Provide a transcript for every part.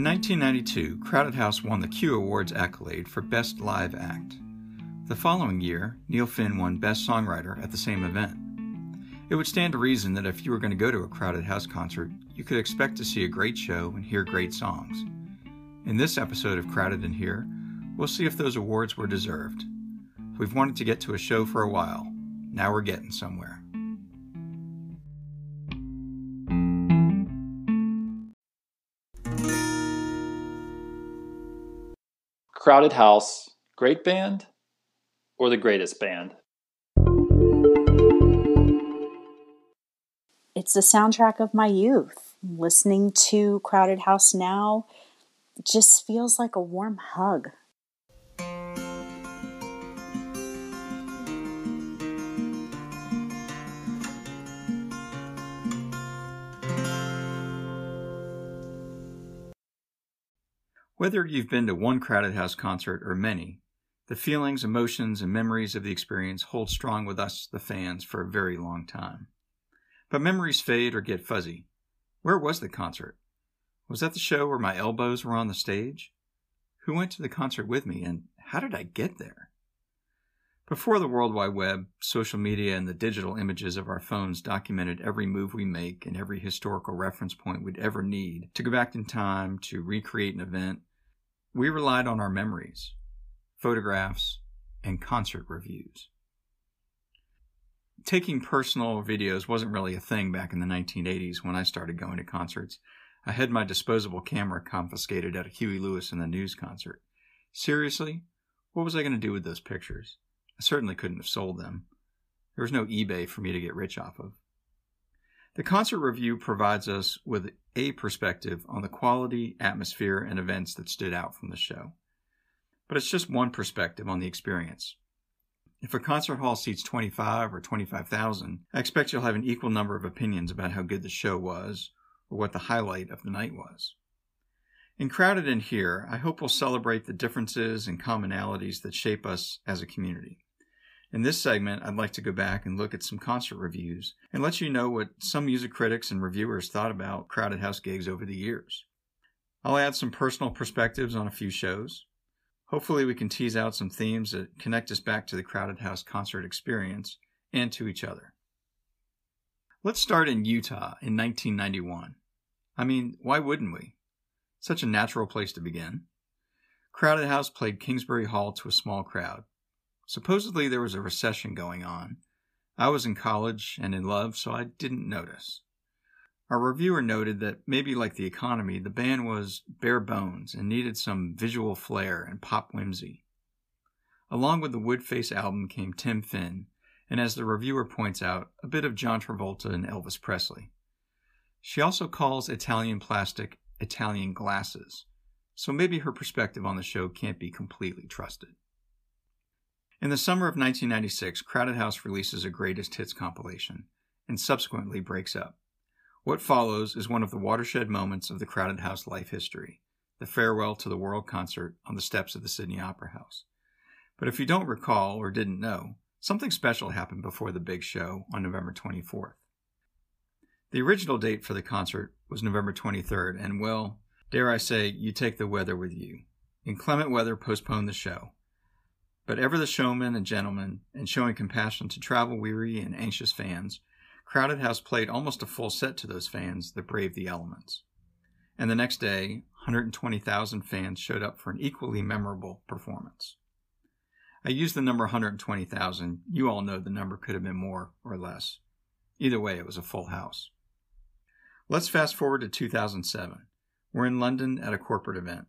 In 1992, Crowded House won the Q Awards accolade for Best Live Act. The following year, Neil Finn won Best Songwriter at the same event. It would stand to reason that if you were going to go to a Crowded House concert, you could expect to see a great show and hear great songs. In this episode of Crowded in Here, we'll see if those awards were deserved. We've wanted to get to a show for a while. Now we're getting somewhere. Crowded House, great band or the greatest band? It's the soundtrack of my youth. Listening to Crowded House now just feels like a warm hug. Whether you've been to one Crowded House concert or many, the feelings, emotions, and memories of the experience hold strong with us, the fans, for a very long time. But memories fade or get fuzzy. Where was the concert? Was that the show where my elbows were on the stage? Who went to the concert with me, and how did I get there? Before the World Wide Web, social media, and the digital images of our phones documented every move we make and every historical reference point we'd ever need to go back in time to recreate an event, we relied on our memories, photographs, and concert reviews. Taking personal videos wasn't really a thing back in the 1980s when I started going to concerts. I had my disposable camera confiscated at a Huey Lewis and the News concert. Seriously? What was I going to do with those pictures? I certainly couldn't have sold them. There was no eBay for me to get rich off of. The concert review provides us with a perspective on the quality, atmosphere, and events that stood out from the show. But it's just one perspective on the experience. If a concert hall seats 25 or 25,000, I expect you'll have an equal number of opinions about how good the show was or what the highlight of the night was. In Crowded in Here, I hope we'll celebrate the differences and commonalities that shape us as a community. In this segment, I'd like to go back and look at some concert reviews and let you know what some music critics and reviewers thought about Crowded House gigs over the years. I'll add some personal perspectives on a few shows. Hopefully, we can tease out some themes that connect us back to the Crowded House concert experience and to each other. Let's start in Utah in 1991. I mean, why wouldn't we? Such a natural place to begin. Crowded House played Kingsbury Hall to a small crowd. Supposedly there was a recession going on. I was in college and in love, so I didn't notice. Our reviewer noted that maybe like the economy, the band was bare bones and needed some visual flair and pop whimsy. Along with the Woodface album came Tim Finn, and as the reviewer points out, a bit of John Travolta and Elvis Presley. She also calls Italian plastic Italian glasses, so maybe her perspective on the show can't be completely trusted. In the summer of 1996, Crowded House releases a greatest hits compilation and subsequently breaks up. What follows is one of the watershed moments of the Crowded House life history the farewell to the world concert on the steps of the Sydney Opera House. But if you don't recall or didn't know, something special happened before the big show on November 24th. The original date for the concert was November 23rd, and well, dare I say, you take the weather with you. Inclement weather postponed the show. But ever the showman and gentleman, and showing compassion to travel weary and anxious fans, Crowded House played almost a full set to those fans that braved the elements. And the next day, 120,000 fans showed up for an equally memorable performance. I use the number 120,000. You all know the number could have been more or less. Either way, it was a full house. Let's fast forward to 2007. We're in London at a corporate event.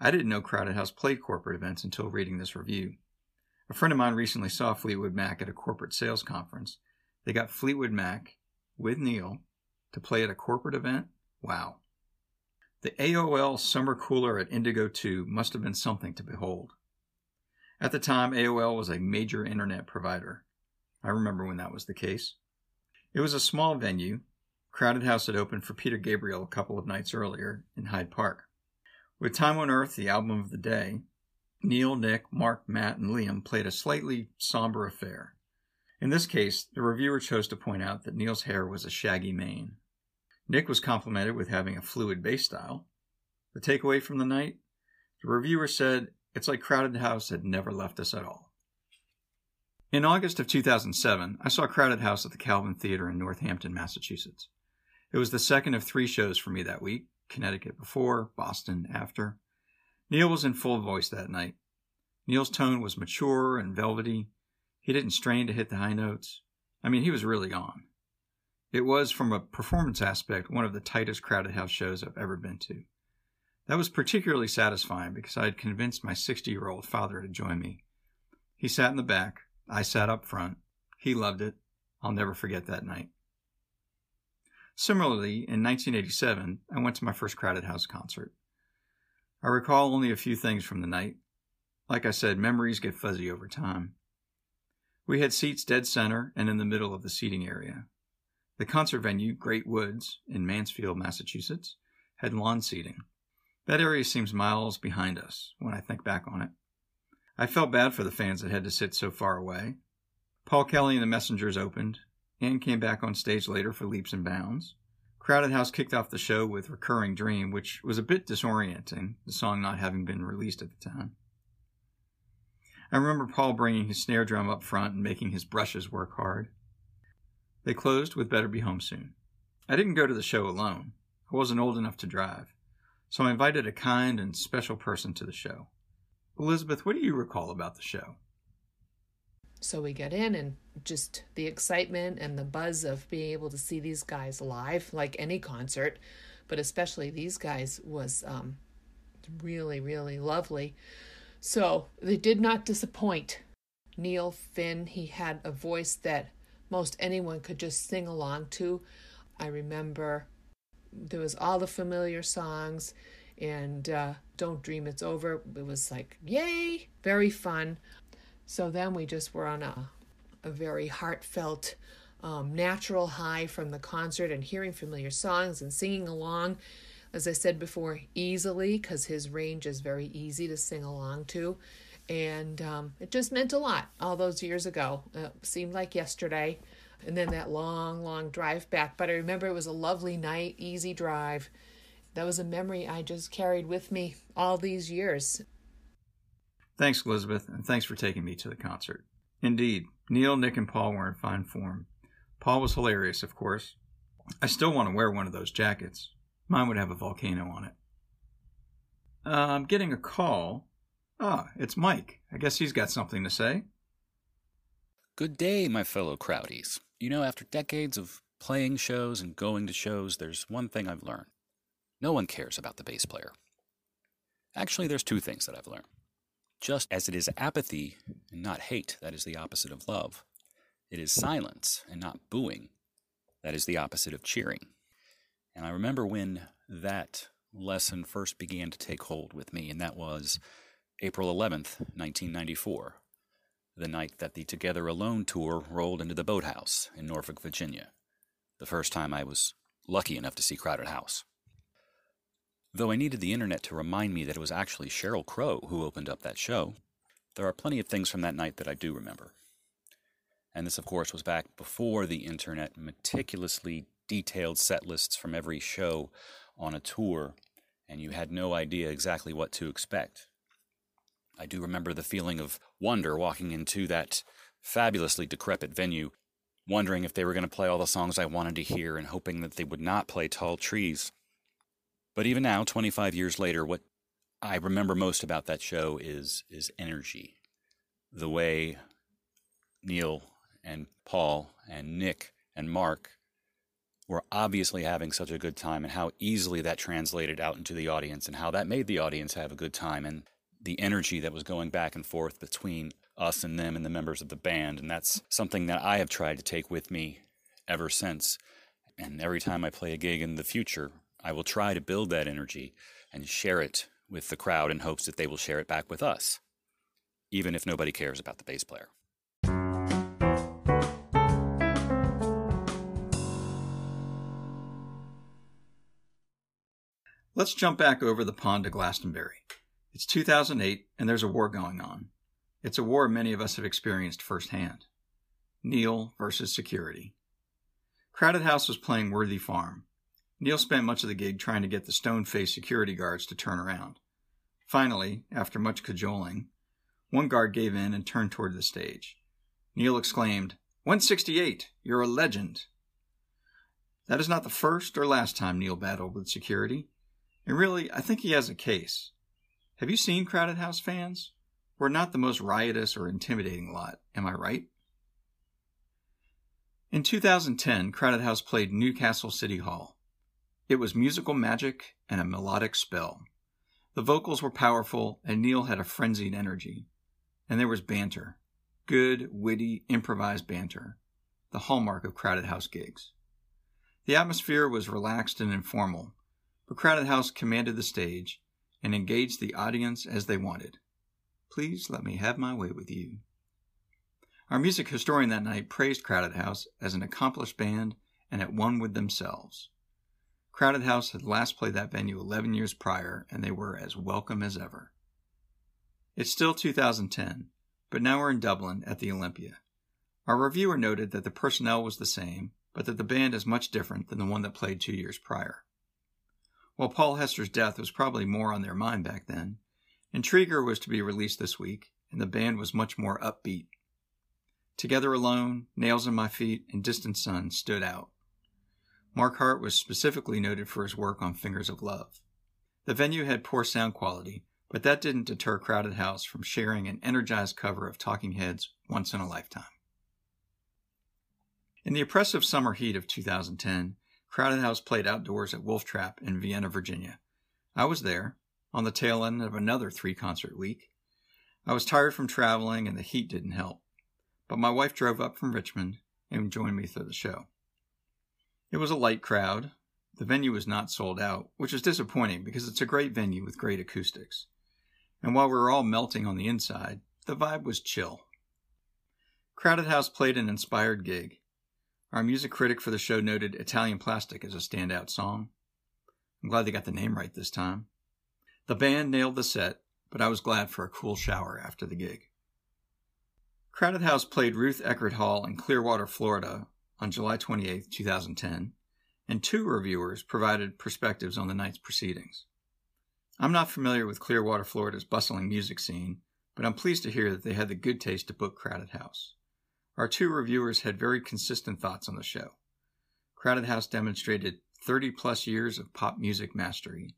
I didn't know Crowded House played corporate events until reading this review. A friend of mine recently saw Fleetwood Mac at a corporate sales conference. They got Fleetwood Mac with Neil to play at a corporate event. Wow. The AOL summer cooler at Indigo 2 must have been something to behold. At the time, AOL was a major internet provider. I remember when that was the case. It was a small venue. Crowded House had opened for Peter Gabriel a couple of nights earlier in Hyde Park. With Time on Earth, the album of the day, Neil, Nick, Mark, Matt, and Liam played a slightly somber affair. In this case, the reviewer chose to point out that Neil's hair was a shaggy mane. Nick was complimented with having a fluid bass style. The takeaway from the night? The reviewer said it's like Crowded House had never left us at all. In August of 2007, I saw Crowded House at the Calvin Theater in Northampton, Massachusetts. It was the second of three shows for me that week Connecticut before, Boston after. Neil was in full voice that night. Neil's tone was mature and velvety. He didn't strain to hit the high notes. I mean, he was really on. It was, from a performance aspect, one of the tightest crowded house shows I've ever been to. That was particularly satisfying because I had convinced my 60 year old father to join me. He sat in the back. I sat up front. He loved it. I'll never forget that night. Similarly, in 1987, I went to my first Crowded House concert. I recall only a few things from the night. Like I said, memories get fuzzy over time. We had seats dead center and in the middle of the seating area. The concert venue, Great Woods, in Mansfield, Massachusetts, had lawn seating. That area seems miles behind us when I think back on it. I felt bad for the fans that had to sit so far away. Paul Kelly and the Messengers opened, and came back on stage later for Leaps and Bounds. Crowded House kicked off the show with Recurring Dream, which was a bit disorienting, the song not having been released at the time. I remember Paul bringing his snare drum up front and making his brushes work hard. They closed with Better Be Home Soon. I didn't go to the show alone. I wasn't old enough to drive, so I invited a kind and special person to the show. Elizabeth, what do you recall about the show? So we get in and just the excitement and the buzz of being able to see these guys live, like any concert, but especially these guys was um, really, really lovely. So they did not disappoint. Neil Finn, he had a voice that most anyone could just sing along to. I remember there was all the familiar songs and uh, Don't Dream It's Over. It was like, yay, very fun. So then we just were on a, a very heartfelt, um, natural high from the concert and hearing familiar songs and singing along. As I said before, easily, because his range is very easy to sing along to. And um, it just meant a lot all those years ago. It seemed like yesterday. And then that long, long drive back. But I remember it was a lovely night, easy drive. That was a memory I just carried with me all these years. Thanks, Elizabeth, and thanks for taking me to the concert. Indeed, Neil, Nick, and Paul were in fine form. Paul was hilarious, of course. I still want to wear one of those jackets. Mine would have a volcano on it. Uh, I'm getting a call. Ah, it's Mike. I guess he's got something to say. Good day, my fellow crowdies. You know, after decades of playing shows and going to shows, there's one thing I've learned. No one cares about the bass player. Actually, there's two things that I've learned. Just as it is apathy and not hate that is the opposite of love, it is silence and not booing that is the opposite of cheering. And I remember when that lesson first began to take hold with me, and that was April 11th, 1994, the night that the Together Alone tour rolled into the Boathouse in Norfolk, Virginia, the first time I was lucky enough to see Crowded House. Though I needed the internet to remind me that it was actually Sheryl Crow who opened up that show, there are plenty of things from that night that I do remember. And this, of course, was back before the internet meticulously detailed set lists from every show on a tour, and you had no idea exactly what to expect. I do remember the feeling of wonder walking into that fabulously decrepit venue, wondering if they were going to play all the songs I wanted to hear and hoping that they would not play Tall Trees. But even now, 25 years later, what I remember most about that show is is energy. The way Neil and Paul and Nick and Mark were obviously having such a good time and how easily that translated out into the audience and how that made the audience have a good time and the energy that was going back and forth between us and them and the members of the band and that's something that I have tried to take with me ever since and every time I play a gig in the future I will try to build that energy and share it with the crowd in hopes that they will share it back with us, even if nobody cares about the bass player. Let's jump back over the pond to Glastonbury. It's 2008 and there's a war going on. It's a war many of us have experienced firsthand. Neil versus security. Crowded House was playing Worthy Farm, Neil spent much of the gig trying to get the stone faced security guards to turn around. Finally, after much cajoling, one guard gave in and turned toward the stage. Neil exclaimed, 168, you're a legend. That is not the first or last time Neil battled with security. And really, I think he has a case. Have you seen Crowded House fans? We're not the most riotous or intimidating lot, am I right? In 2010, Crowded House played Newcastle City Hall. It was musical magic and a melodic spell. The vocals were powerful, and Neil had a frenzied energy. And there was banter good, witty, improvised banter, the hallmark of Crowded House gigs. The atmosphere was relaxed and informal, but Crowded House commanded the stage and engaged the audience as they wanted. Please let me have my way with you. Our music historian that night praised Crowded House as an accomplished band and at one with themselves. Crowded House had last played that venue 11 years prior, and they were as welcome as ever. It's still 2010, but now we're in Dublin at the Olympia. Our reviewer noted that the personnel was the same, but that the band is much different than the one that played two years prior. While Paul Hester's death was probably more on their mind back then, Intriguer was to be released this week, and the band was much more upbeat. Together Alone, Nails in My Feet, and Distant Sun stood out. Mark Hart was specifically noted for his work on Fingers of Love. The venue had poor sound quality, but that didn't deter Crowded House from sharing an energized cover of Talking Heads once in a lifetime. In the oppressive summer heat of 2010, Crowded House played outdoors at Wolf Trap in Vienna, Virginia. I was there, on the tail end of another three concert week. I was tired from traveling and the heat didn't help, but my wife drove up from Richmond and joined me for the show. It was a light crowd. The venue was not sold out, which is disappointing because it's a great venue with great acoustics. And while we were all melting on the inside, the vibe was chill. Crowded House played an inspired gig. Our music critic for the show noted Italian Plastic as a standout song. I'm glad they got the name right this time. The band nailed the set, but I was glad for a cool shower after the gig. Crowded House played Ruth Eckerd Hall in Clearwater, Florida on July 28, 2010, and two reviewers provided perspectives on the night's proceedings. I'm not familiar with Clearwater, Florida's bustling music scene, but I'm pleased to hear that they had the good taste to book Crowded House. Our two reviewers had very consistent thoughts on the show. Crowded House demonstrated 30 plus years of pop music mastery.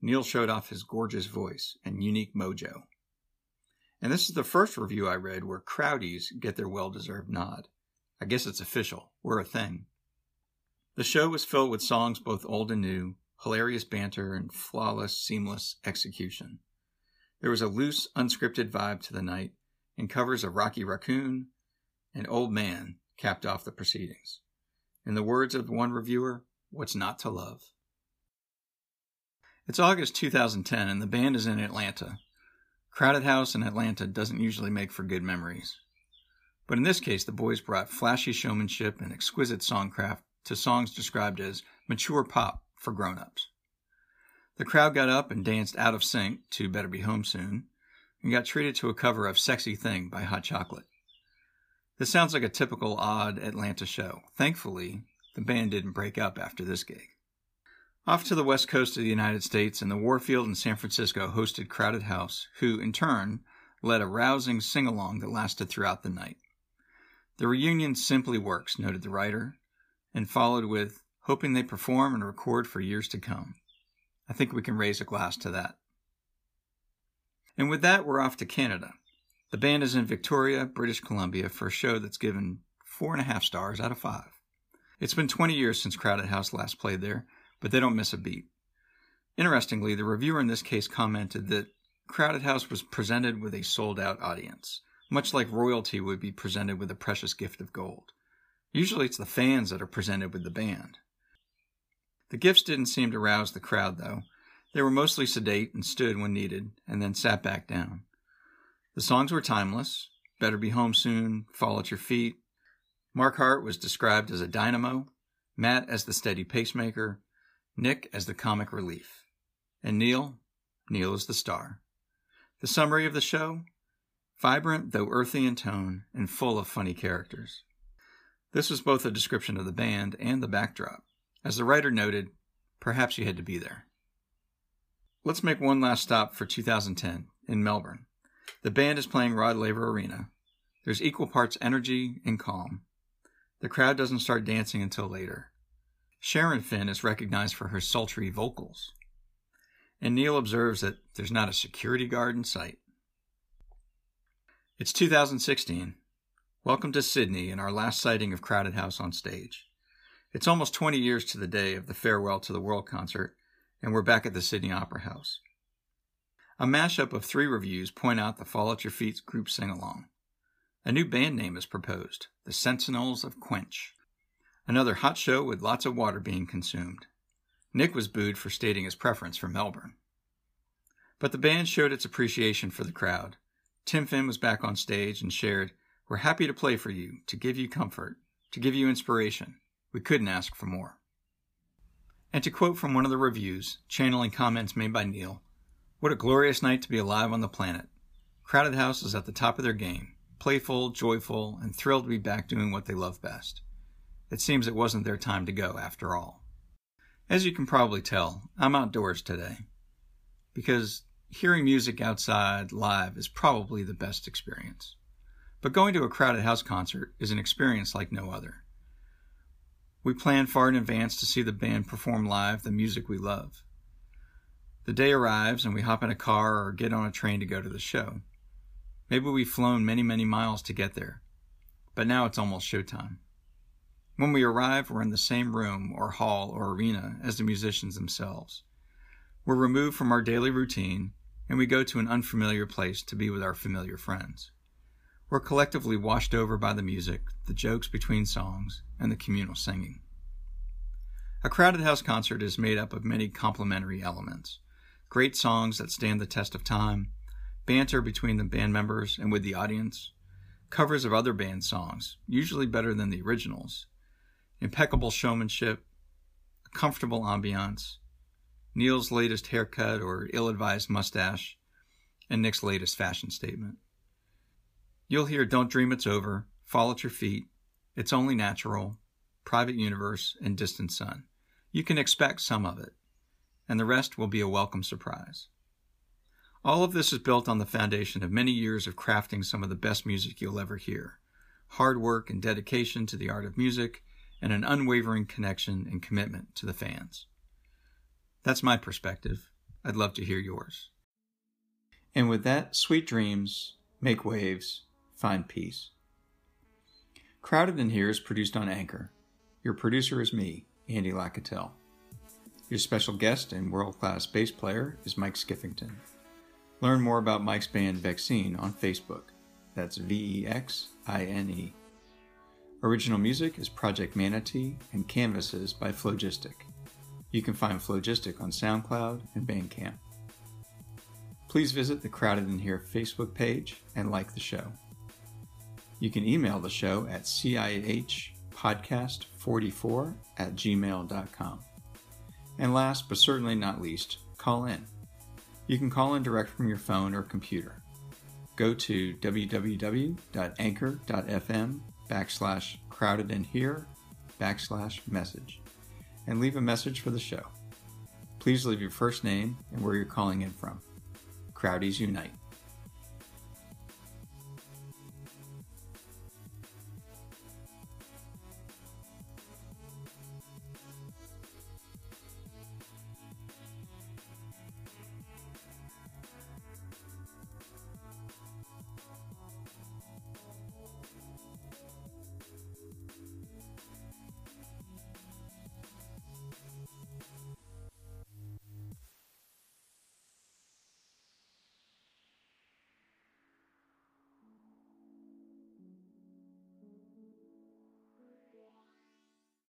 Neil showed off his gorgeous voice and unique mojo. And this is the first review I read where Crowdies get their well deserved nod. I guess it's official. We're a thing. The show was filled with songs both old and new, hilarious banter, and flawless, seamless execution. There was a loose, unscripted vibe to the night, and covers of Rocky Raccoon and Old Man capped off the proceedings. In the words of one reviewer, what's not to love? It's August 2010, and the band is in Atlanta. Crowded House in Atlanta doesn't usually make for good memories. But in this case, the boys brought flashy showmanship and exquisite songcraft to songs described as mature pop for grown ups. The crowd got up and danced out of sync to Better Be Home Soon and got treated to a cover of Sexy Thing by Hot Chocolate. This sounds like a typical odd Atlanta show. Thankfully, the band didn't break up after this gig. Off to the west coast of the United States, and the Warfield in San Francisco hosted Crowded House, who, in turn, led a rousing sing along that lasted throughout the night. The reunion simply works, noted the writer, and followed with, hoping they perform and record for years to come. I think we can raise a glass to that. And with that, we're off to Canada. The band is in Victoria, British Columbia, for a show that's given four and a half stars out of five. It's been 20 years since Crowded House last played there, but they don't miss a beat. Interestingly, the reviewer in this case commented that Crowded House was presented with a sold out audience much like royalty would be presented with a precious gift of gold. Usually it's the fans that are presented with the band. The gifts didn't seem to rouse the crowd, though. They were mostly sedate and stood when needed, and then sat back down. The songs were timeless Better Be Home Soon, Fall at Your Feet. Mark Hart was described as a dynamo, Matt as the steady pacemaker, Nick as the comic relief, and Neil, Neil is the star. The summary of the show vibrant though earthy in tone and full of funny characters. This was both a description of the band and the backdrop. As the writer noted, perhaps you had to be there. Let's make one last stop for 2010 in Melbourne. The band is playing Rod Laver Arena. There's equal parts energy and calm. The crowd doesn't start dancing until later. Sharon Finn is recognized for her sultry vocals. And Neil observes that there's not a security guard in sight. It's 2016. Welcome to Sydney and our last sighting of Crowded House on stage. It's almost 20 years to the day of the Farewell to the World concert, and we're back at the Sydney Opera House. A mashup of three reviews point out the Fall at Your Feet group sing along. A new band name is proposed, the Sentinels of Quench. Another hot show with lots of water being consumed. Nick was booed for stating his preference for Melbourne. But the band showed its appreciation for the crowd. Tim Finn was back on stage and shared, We're happy to play for you, to give you comfort, to give you inspiration. We couldn't ask for more. And to quote from one of the reviews, channeling comments made by Neil, what a glorious night to be alive on the planet. Crowded House is at the top of their game, playful, joyful, and thrilled to be back doing what they love best. It seems it wasn't their time to go after all. As you can probably tell, I'm outdoors today. Because hearing music outside live is probably the best experience. But going to a crowded house concert is an experience like no other. We plan far in advance to see the band perform live the music we love. The day arrives and we hop in a car or get on a train to go to the show. Maybe we've flown many, many miles to get there, but now it's almost showtime. When we arrive, we're in the same room or hall or arena as the musicians themselves. We're removed from our daily routine and we go to an unfamiliar place to be with our familiar friends. We're collectively washed over by the music, the jokes between songs, and the communal singing. A crowded house concert is made up of many complementary elements great songs that stand the test of time, banter between the band members and with the audience, covers of other band songs, usually better than the originals, impeccable showmanship, a comfortable ambiance, Neil's latest haircut or ill advised mustache, and Nick's latest fashion statement. You'll hear Don't Dream It's Over, Fall at Your Feet, It's Only Natural, Private Universe, and Distant Sun. You can expect some of it, and the rest will be a welcome surprise. All of this is built on the foundation of many years of crafting some of the best music you'll ever hear. Hard work and dedication to the art of music, and an unwavering connection and commitment to the fans. That's my perspective. I'd love to hear yours. And with that, sweet dreams, make waves, find peace. Crowded in Here is produced on Anchor. Your producer is me, Andy Lacatell. Your special guest and world class bass player is Mike Skiffington. Learn more about Mike's band Vexine on Facebook. That's V E X I N E. Original music is Project Manatee and Canvases by Phlogistic. You can find Phlogistic on SoundCloud and Bandcamp. Please visit the Crowded in Here Facebook page and like the show. You can email the show at cihpodcast44 at gmail.com. And last but certainly not least, call in. You can call in direct from your phone or computer. Go to www.anchor.fm backslash crowded in here backslash message and leave a message for the show. Please leave your first name and where you're calling in from. Crowdies Unite.